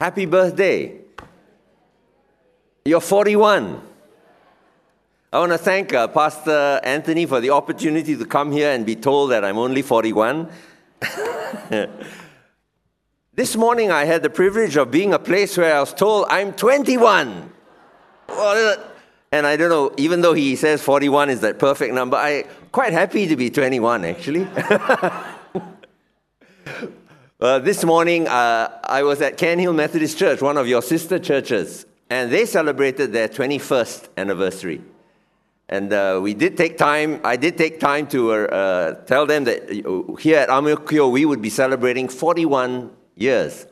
Happy birthday. You're 41. I want to thank uh, Pastor Anthony for the opportunity to come here and be told that I'm only 41. this morning I had the privilege of being a place where I was told I'm 21. And I don't know, even though he says 41 is that perfect number, I'm quite happy to be 21 actually. uh, this morning uh, I was at Cairnhill Methodist Church, one of your sister churches, and they celebrated their 21st anniversary. And uh, we did take time, I did take time to uh, tell them that uh, here at Ang Mo Kio we would be celebrating 41 years.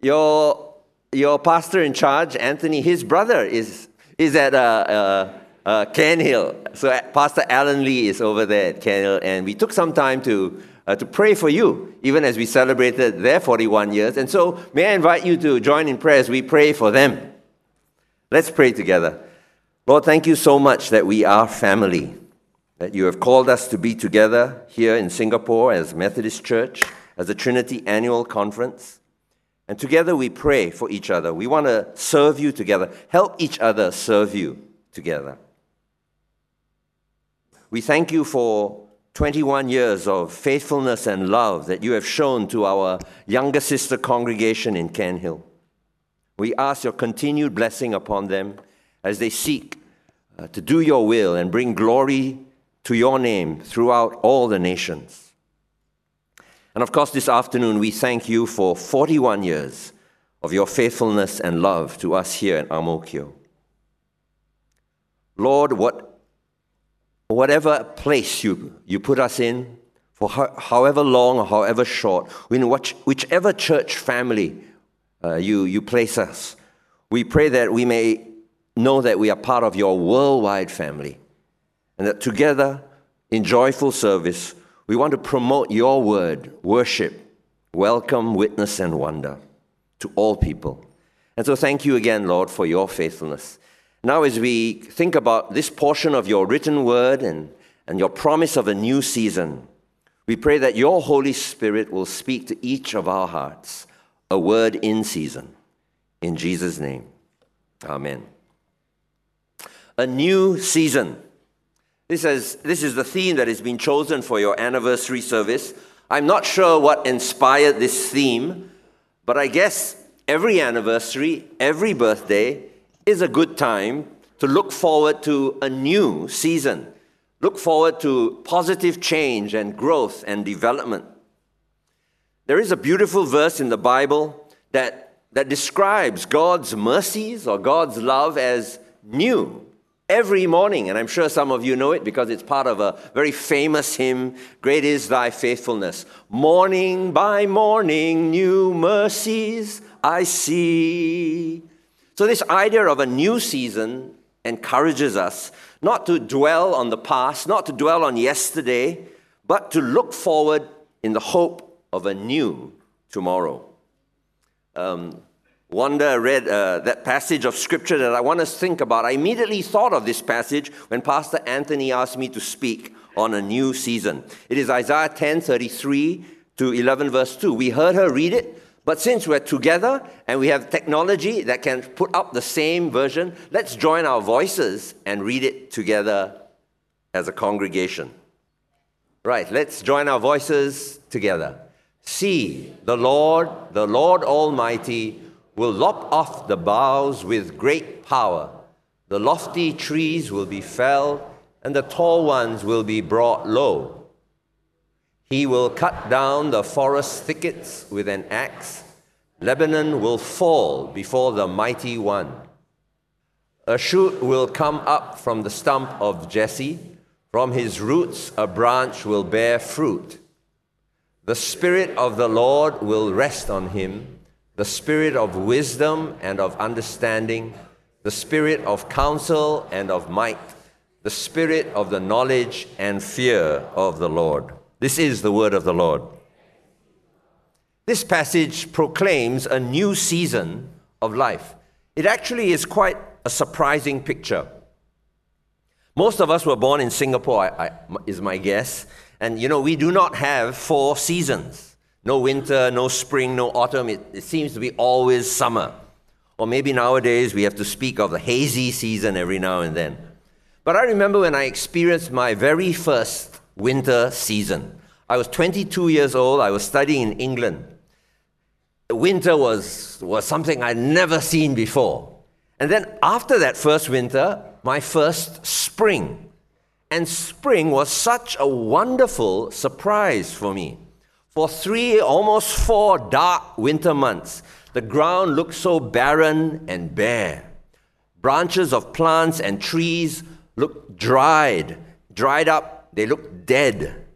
Your, your pastor in charge, Anthony, his brother is, is at uh, uh, uh, Cairnhill. So Pastor Alan Lee is over there at Cairnhill, and we took some time to, uh, to pray for you, even as we celebrated their 41 years. And so may I invite you to join in prayer as we pray for them. Let's pray together. Lord, thank you so much that we are family, that you have called us to be together here in Singapore as Methodist Church, as a Trinity annual conference. And together we pray for each other. We want to serve you together, help each other serve you together. We thank you for 21 years of faithfulness and love that you have shown to our younger sister congregation in Cairnhill. We ask your continued blessing upon them as they seek uh, to do your will and bring glory to your name throughout all the nations. And of course, this afternoon, we thank you for 41 years of your faithfulness and love to us here in Ang Mo Kio. Lord, what, whatever place you, you put us in, for ho- however long or however short, in which, whichever church family uh, you, you place us, we pray that we may know that we are part of your worldwide family and that together in joyful service, we want to promote your word, worship, welcome, witness, and wonder to all people. And so, thank you again, Lord, for your faithfulness. Now, as we think about this portion of your written word and, and your promise of a new season, we pray that your Holy Spirit will speak to each of our hearts a word in season. In Jesus' name, amen a new season. This is, this is the theme that has been chosen for your anniversary service. I'm not sure what inspired this theme, but I guess every anniversary, every birthday is a good time to look forward to a new season. Look forward to positive change and growth and development. There is a beautiful verse in the Bible that, that describes God's mercies or God's love as new every morning. And I'm sure some of you know it because it's part of a very famous hymn Great is thy faithfulness. Morning by morning, new mercies I see. So, this idea of a new season encourages us not to dwell on the past, not to dwell on yesterday, but to look forward in the hope of a new tomorrow. Um, Wanda read uh, that passage of scripture that I want us to think about. I immediately thought of this passage when Pastor Anthony asked me to speak on a new season. It is Isaiah 10 33 to 11, verse 2. We heard her read it, but since we're together and we have technology that can put up the same version, let's join our voices and read it together as a congregation. Right, let's join our voices together. See, the Lord, the Lord Almighty, will lop off the boughs with great power. The lofty trees will be felled, and the tall ones will be brought low. He will cut down the forest thickets with an axe. Lebanon will fall before the mighty one. A shoot will come up from the stump of Jesse. From his roots, a branch will bear fruit. The Spirit of the Lord will rest on him the spirit of wisdom and of understanding, the spirit of counsel and of might, the spirit of the knowledge and fear of the Lord. This is the word of the Lord. This passage proclaims a new season of life. It actually is quite a surprising picture. Most of us were born in Singapore, I, I, is my guess. And you know, we do not have four seasons. No winter, no spring, no autumn. It, it seems to be always summer. Or maybe nowadays we have to speak of the hazy season every now and then. But I remember when I experienced my very first winter season. I was 22 years old, I was studying in England. Winter was, was something I'd never seen before. And then after that first winter, my first spring. And spring was such a wonderful surprise for me. For three, almost four dark winter months, the ground looked so barren and bare. Branches of plants and trees looked dried, dried up, they looked dead.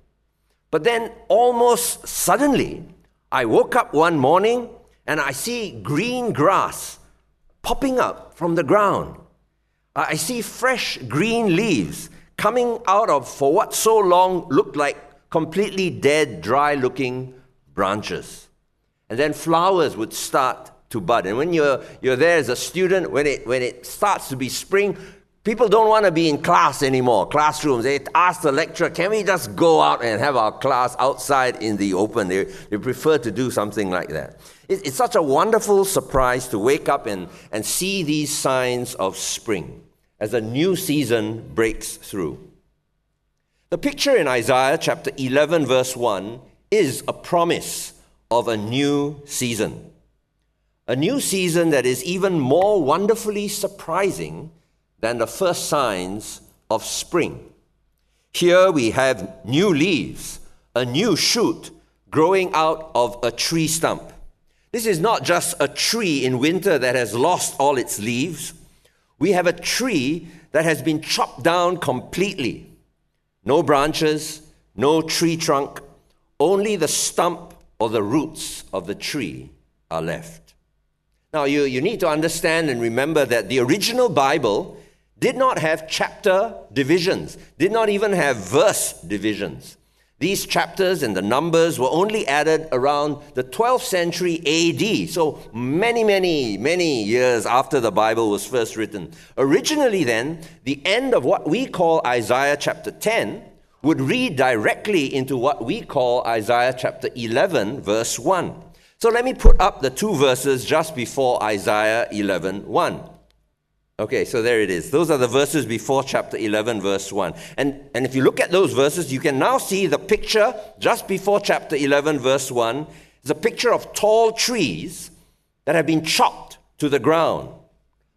But then, almost suddenly, I woke up one morning and I see green grass popping up from the ground. I see fresh green leaves coming out of, for what so long looked like completely dead, dry looking branches. And then flowers would start to bud. And when you're, you're there as a student, when it, when it starts to be spring, people don't want to be in class anymore, classrooms. They ask the lecturer, can we just go out and have our class outside in the open? They, they prefer to do something like that. It, it's such a wonderful surprise to wake up and, and see these signs of spring as a new season breaks through. The picture in Isaiah chapter 11, verse 1 is a promise of a new season. A new season that is even more wonderfully surprising than the first signs of spring. Here we have new leaves, a new shoot growing out of a tree stump. This is not just a tree in winter that has lost all its leaves we have a tree that has been chopped down completely. No branches, no tree trunk, only the stump or the roots of the tree are left. Now, you, you need to understand and remember that the original Bible did not have chapter divisions, did not even have verse divisions. These chapters and the numbers were only added around the 12th century AD, so many, many, many years after the Bible was first written. Originally, then, the end of what we call Isaiah chapter 10 would read directly into what we call Isaiah chapter 11, verse 1. So let me put up the two verses just before Isaiah 11, 1. Okay, so there it is. Those are the verses before chapter 11, verse 1. And, and if you look at those verses, you can now see the picture just before chapter 11, verse 1. It's a picture of tall trees that have been chopped to the ground.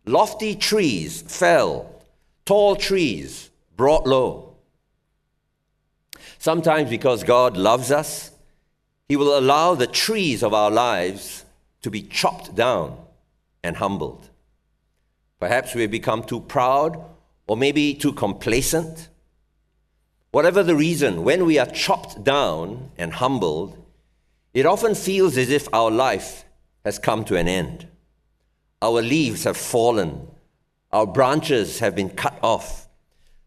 Lofty trees fell, tall trees brought low. Sometimes, because God loves us, He will allow the trees of our lives to be chopped down and humbled. Perhaps we've become too proud or maybe too complacent. Whatever the reason, when we are chopped down and humbled, it often feels as if our life has come to an end. Our leaves have fallen, our branches have been cut off.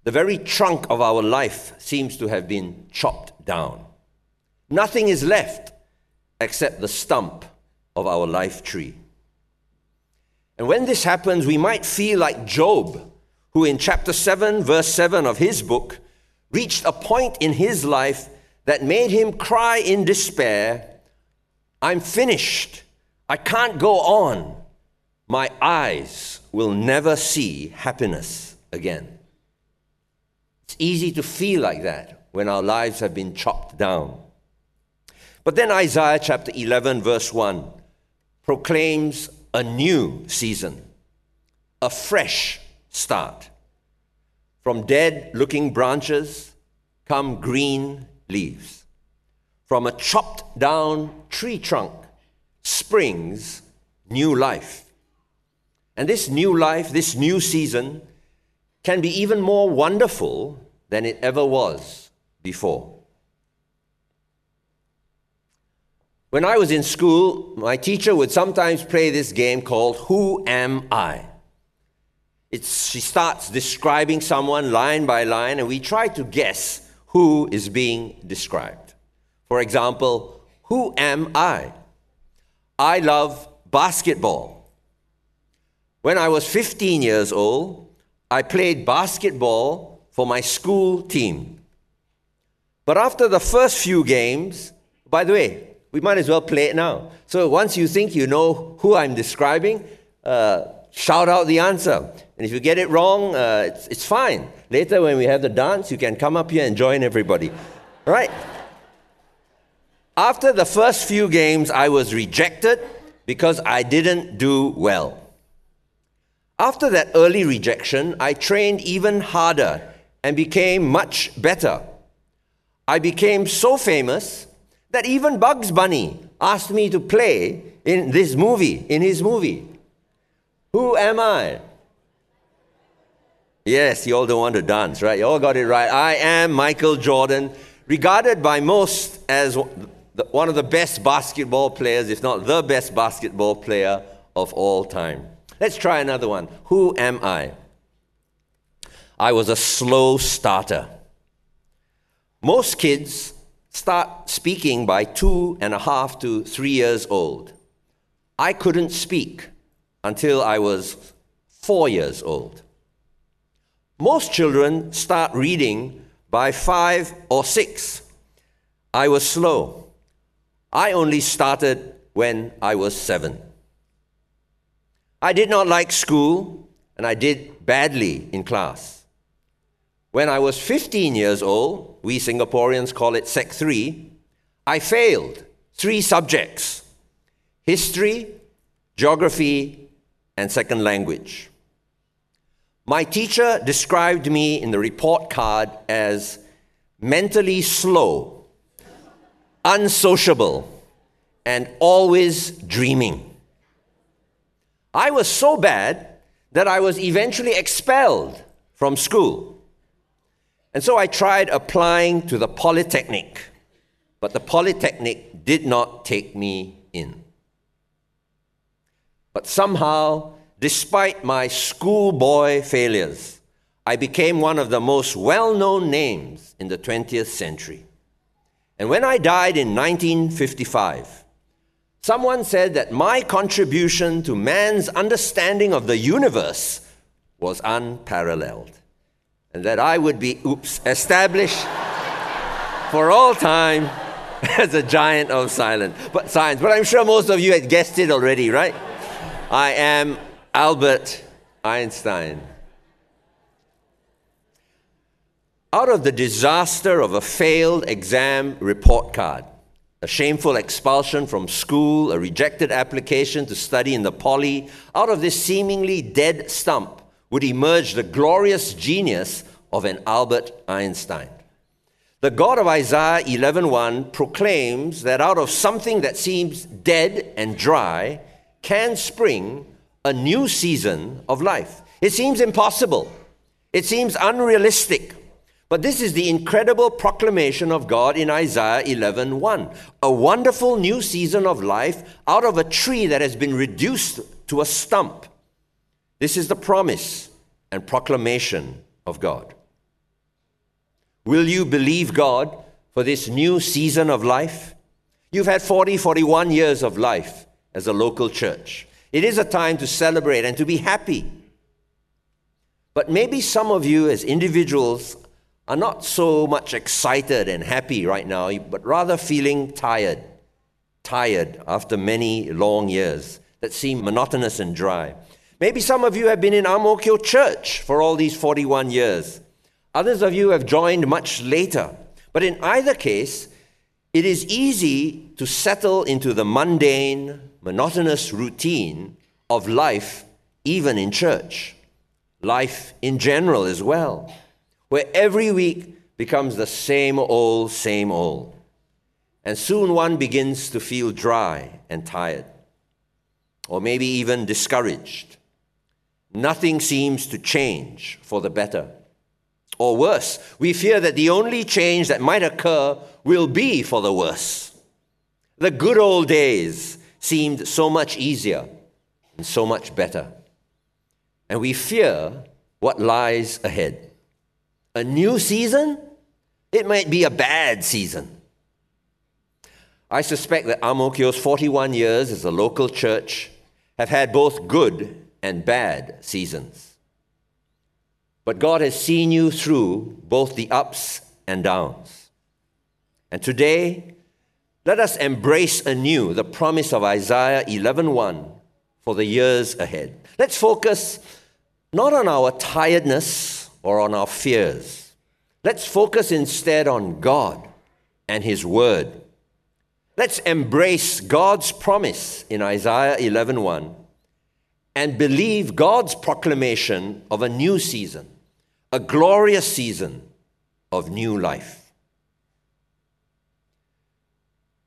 The very trunk of our life seems to have been chopped down. Nothing is left except the stump of our life tree. And when this happens, we might feel like Job, who in chapter 7, verse 7 of his book, reached a point in his life that made him cry in despair I'm finished. I can't go on. My eyes will never see happiness again. It's easy to feel like that when our lives have been chopped down. But then Isaiah chapter 11, verse 1 proclaims a new season, a fresh start. From dead looking branches come green leaves. From a chopped down tree trunk springs new life. And this new life, this new season, can be even more wonderful than it ever was before. When I was in school, my teacher would sometimes play this game called Who Am I? It's, she starts describing someone line by line, and we try to guess who is being described. For example, who am I? I love basketball. When I was 15 years old, I played basketball for my school team. But after the first few games, by the way, we might as well play it now. So once you think you know who I'm describing, uh, shout out the answer. And if you get it wrong, uh, it's, it's fine. Later, when we have the dance, you can come up here and join everybody. Right? After the first few games, I was rejected because I didn't do well. After that early rejection, I trained even harder and became much better. I became so famous that even Bugs Bunny asked me to play in this movie, in his movie. Who am I? Yes, you all don't want to dance, right? You all got it right. I am Michael Jordan, regarded by most as one of the best basketball players, if not the best basketball player of all time. Let's try another one. Who am I? I was a slow starter. Most kids start speaking by two and a half to three years old. I couldn't speak until I was four years old. Most children start reading by five or six. I was slow. I only started when I was seven. I did not like school and I did badly in class. When I was 15 years old, we Singaporeans call it Sec 3, I failed three subjects history, geography, and second language. My teacher described me in the report card as mentally slow, unsociable, and always dreaming. I was so bad that I was eventually expelled from school. And so I tried applying to the Polytechnic, but the Polytechnic did not take me in. But somehow, despite my schoolboy failures, I became one of the most well known names in the 20th century. And when I died in 1955, someone said that my contribution to man's understanding of the universe was unparalleled and that I would be, oops, established for all time as a giant of silence. But science. But I'm sure most of you had guessed it already, right? I am Albert Einstein. Out of the disaster of a failed exam report card, a shameful expulsion from school, a rejected application to study in the poly, out of this seemingly dead stump would emerge the glorious genius of an Albert Einstein. The God of Isaiah 11:1 proclaims that out of something that seems dead and dry can spring a new season of life. It seems impossible. It seems unrealistic. But this is the incredible proclamation of God in Isaiah 11:1. A wonderful new season of life out of a tree that has been reduced to a stump. This is the promise and proclamation of God. Will you believe God for this new season of life? You've had 40, 41 years of life as a local church. It is a time to celebrate and to be happy. But maybe some of you, as individuals, are not so much excited and happy right now, but rather feeling tired. Tired after many long years that seem monotonous and dry. Maybe some of you have been in Mo Church for all these 41 years. Others of you have joined much later. But in either case, it is easy to settle into the mundane, monotonous routine of life, even in church, life in general as well, where every week becomes the same old, same old. And soon one begins to feel dry and tired, or maybe even discouraged. Nothing seems to change for the better. Or worse, we fear that the only change that might occur will be for the worse. The good old days seemed so much easier and so much better. And we fear what lies ahead. A new season? It might be a bad season. I suspect that Ang Mo Kio's 41 years as a local church have had both good and bad seasons. But God has seen you through both the ups and downs. And today, let us embrace anew the promise of Isaiah 11:1 for the years ahead. Let's focus not on our tiredness or on our fears. Let's focus instead on God and his word. Let's embrace God's promise in Isaiah 11:1 and believe God's proclamation of a new season, a glorious season of new life.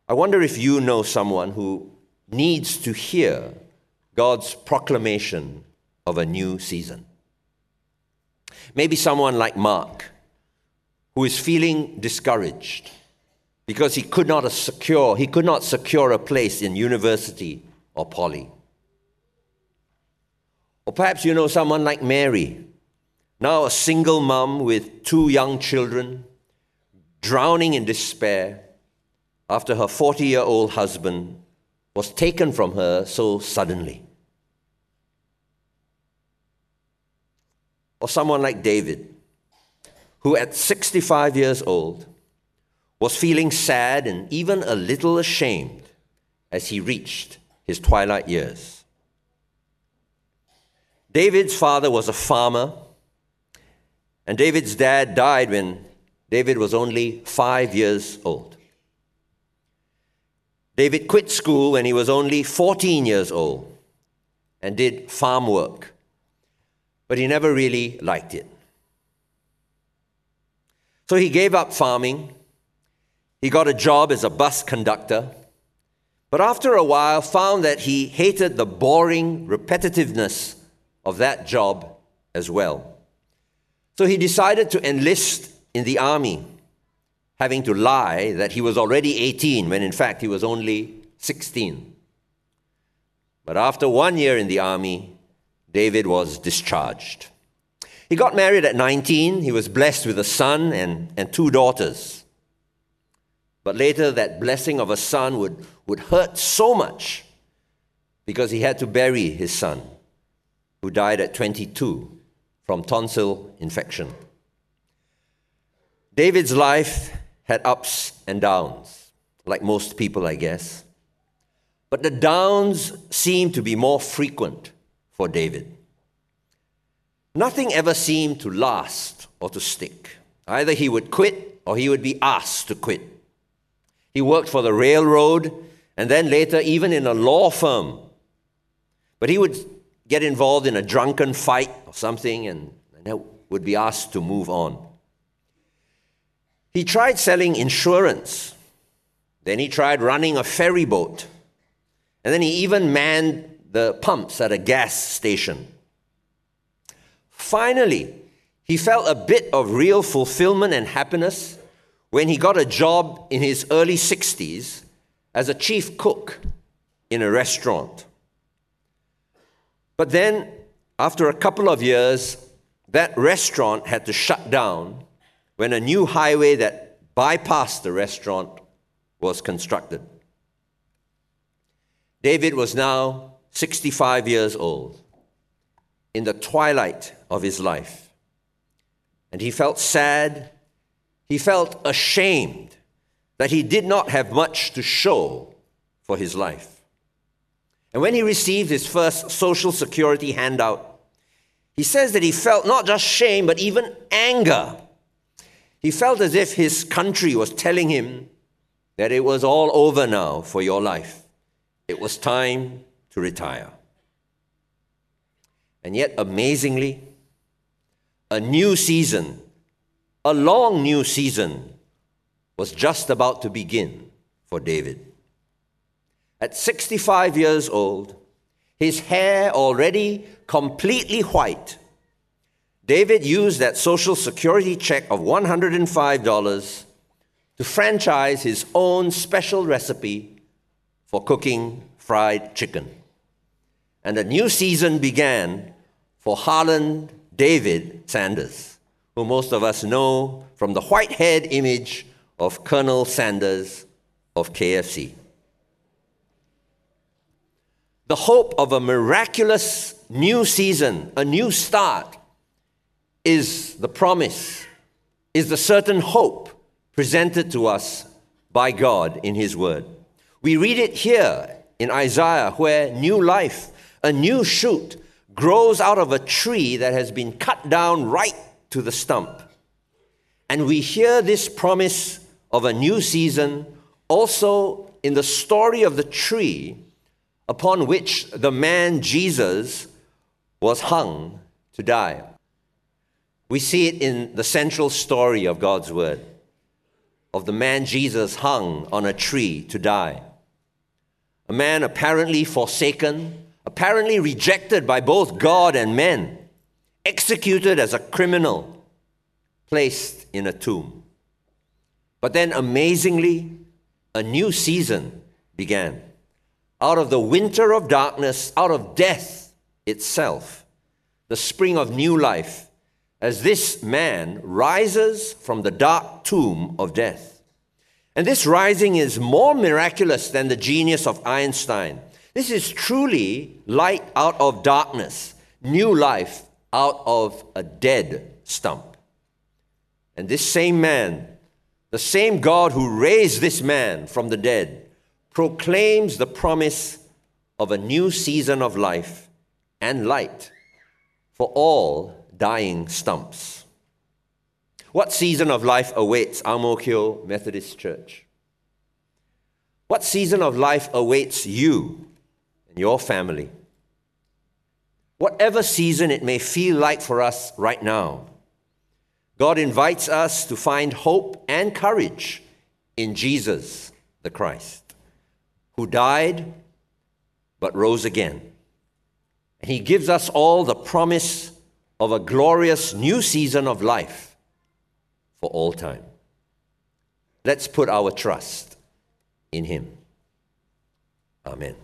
I wonder if you know someone who needs to hear God's proclamation of a new season. Maybe someone like Mark, who is feeling discouraged because he could not secure, he could not secure a place in university or poly. Or perhaps you know someone like Mary, now a single mom with two young children, drowning in despair after her 40 year old husband was taken from her so suddenly. Or someone like David, who at 65 years old was feeling sad and even a little ashamed as he reached his twilight years. David's father was a farmer, and David's dad died when David was only five years old. David quit school when he was only 14 years old and did farm work, but he never really liked it. So he gave up farming. He got a job as a bus conductor, but after a while found that he hated the boring repetitiveness of that job as well. So he decided to enlist in the army having to lie that he was already 18 when in fact he was only 16. But after one year in the army, David was discharged. He got married at 19. He was blessed with a son and, and two daughters. But later, that blessing of a son would, would hurt so much because he had to bury his son, who died at 22 from tonsil infection. David's life had ups and downs, like most people, I guess. But the downs seemed to be more frequent for David. Nothing ever seemed to last or to stick. Either he would quit or he would be asked to quit. He worked for the railroad and then later, even in a law firm. But he would get involved in a drunken fight or something and, and would be asked to move on. He tried selling insurance. Then he tried running a ferry boat. And then he even manned the pumps at a gas station. Finally, he felt a bit of real fulfillment and happiness when he got a job in his early 60s as a chief cook in a restaurant. But then, after a couple of years, that restaurant had to shut down when a new highway that bypassed the restaurant was constructed. David was now 65 years old, in the twilight of his life. And he felt sad, he felt ashamed that he did not have much to show for his life. And when he received his first Social Security handout, he says that he felt not just shame, but even anger he felt as if his country was telling him that it was all over now for your life. It was time to retire. And yet, amazingly, a new season, a long new season, was just about to begin for David. At 65 years old, his hair already completely white, David used that social security check of $105 to franchise his own special recipe for cooking fried chicken. And a new season began for Harlan David Sanders, who most of us know from the white haired image of Colonel Sanders of KFC. The hope of a miraculous new season, a new start, is the promise, is the certain hope presented to us by God in His Word. We read it here in Isaiah, where new life, a new shoot, grows out of a tree that has been cut down right to the stump. And we hear this promise of a new season also in the story of the tree upon which the man Jesus was hung to die. We see it in the central story of God's Word of the man Jesus hung on a tree to die. A man apparently forsaken, apparently rejected by both God and men, executed as a criminal, placed in a tomb. But then amazingly, a new season began. Out of the winter of darkness, out of death itself, the spring of new life as this man rises from the dark tomb of death. And this rising is more miraculous than the genius of Einstein. This is truly light out of darkness, new life out of a dead stump. And this same man, the same God who raised this man from the dead, proclaims the promise of a new season of life and light for all dying stumps. What season of life awaits Mo Methodist Church? What season of life awaits you and your family? Whatever season it may feel like for us right now, God invites us to find hope and courage in Jesus the Christ, who died but rose again. And he gives us all the promise of a glorious new season of life for all time. Let's put our trust in Him. Amen.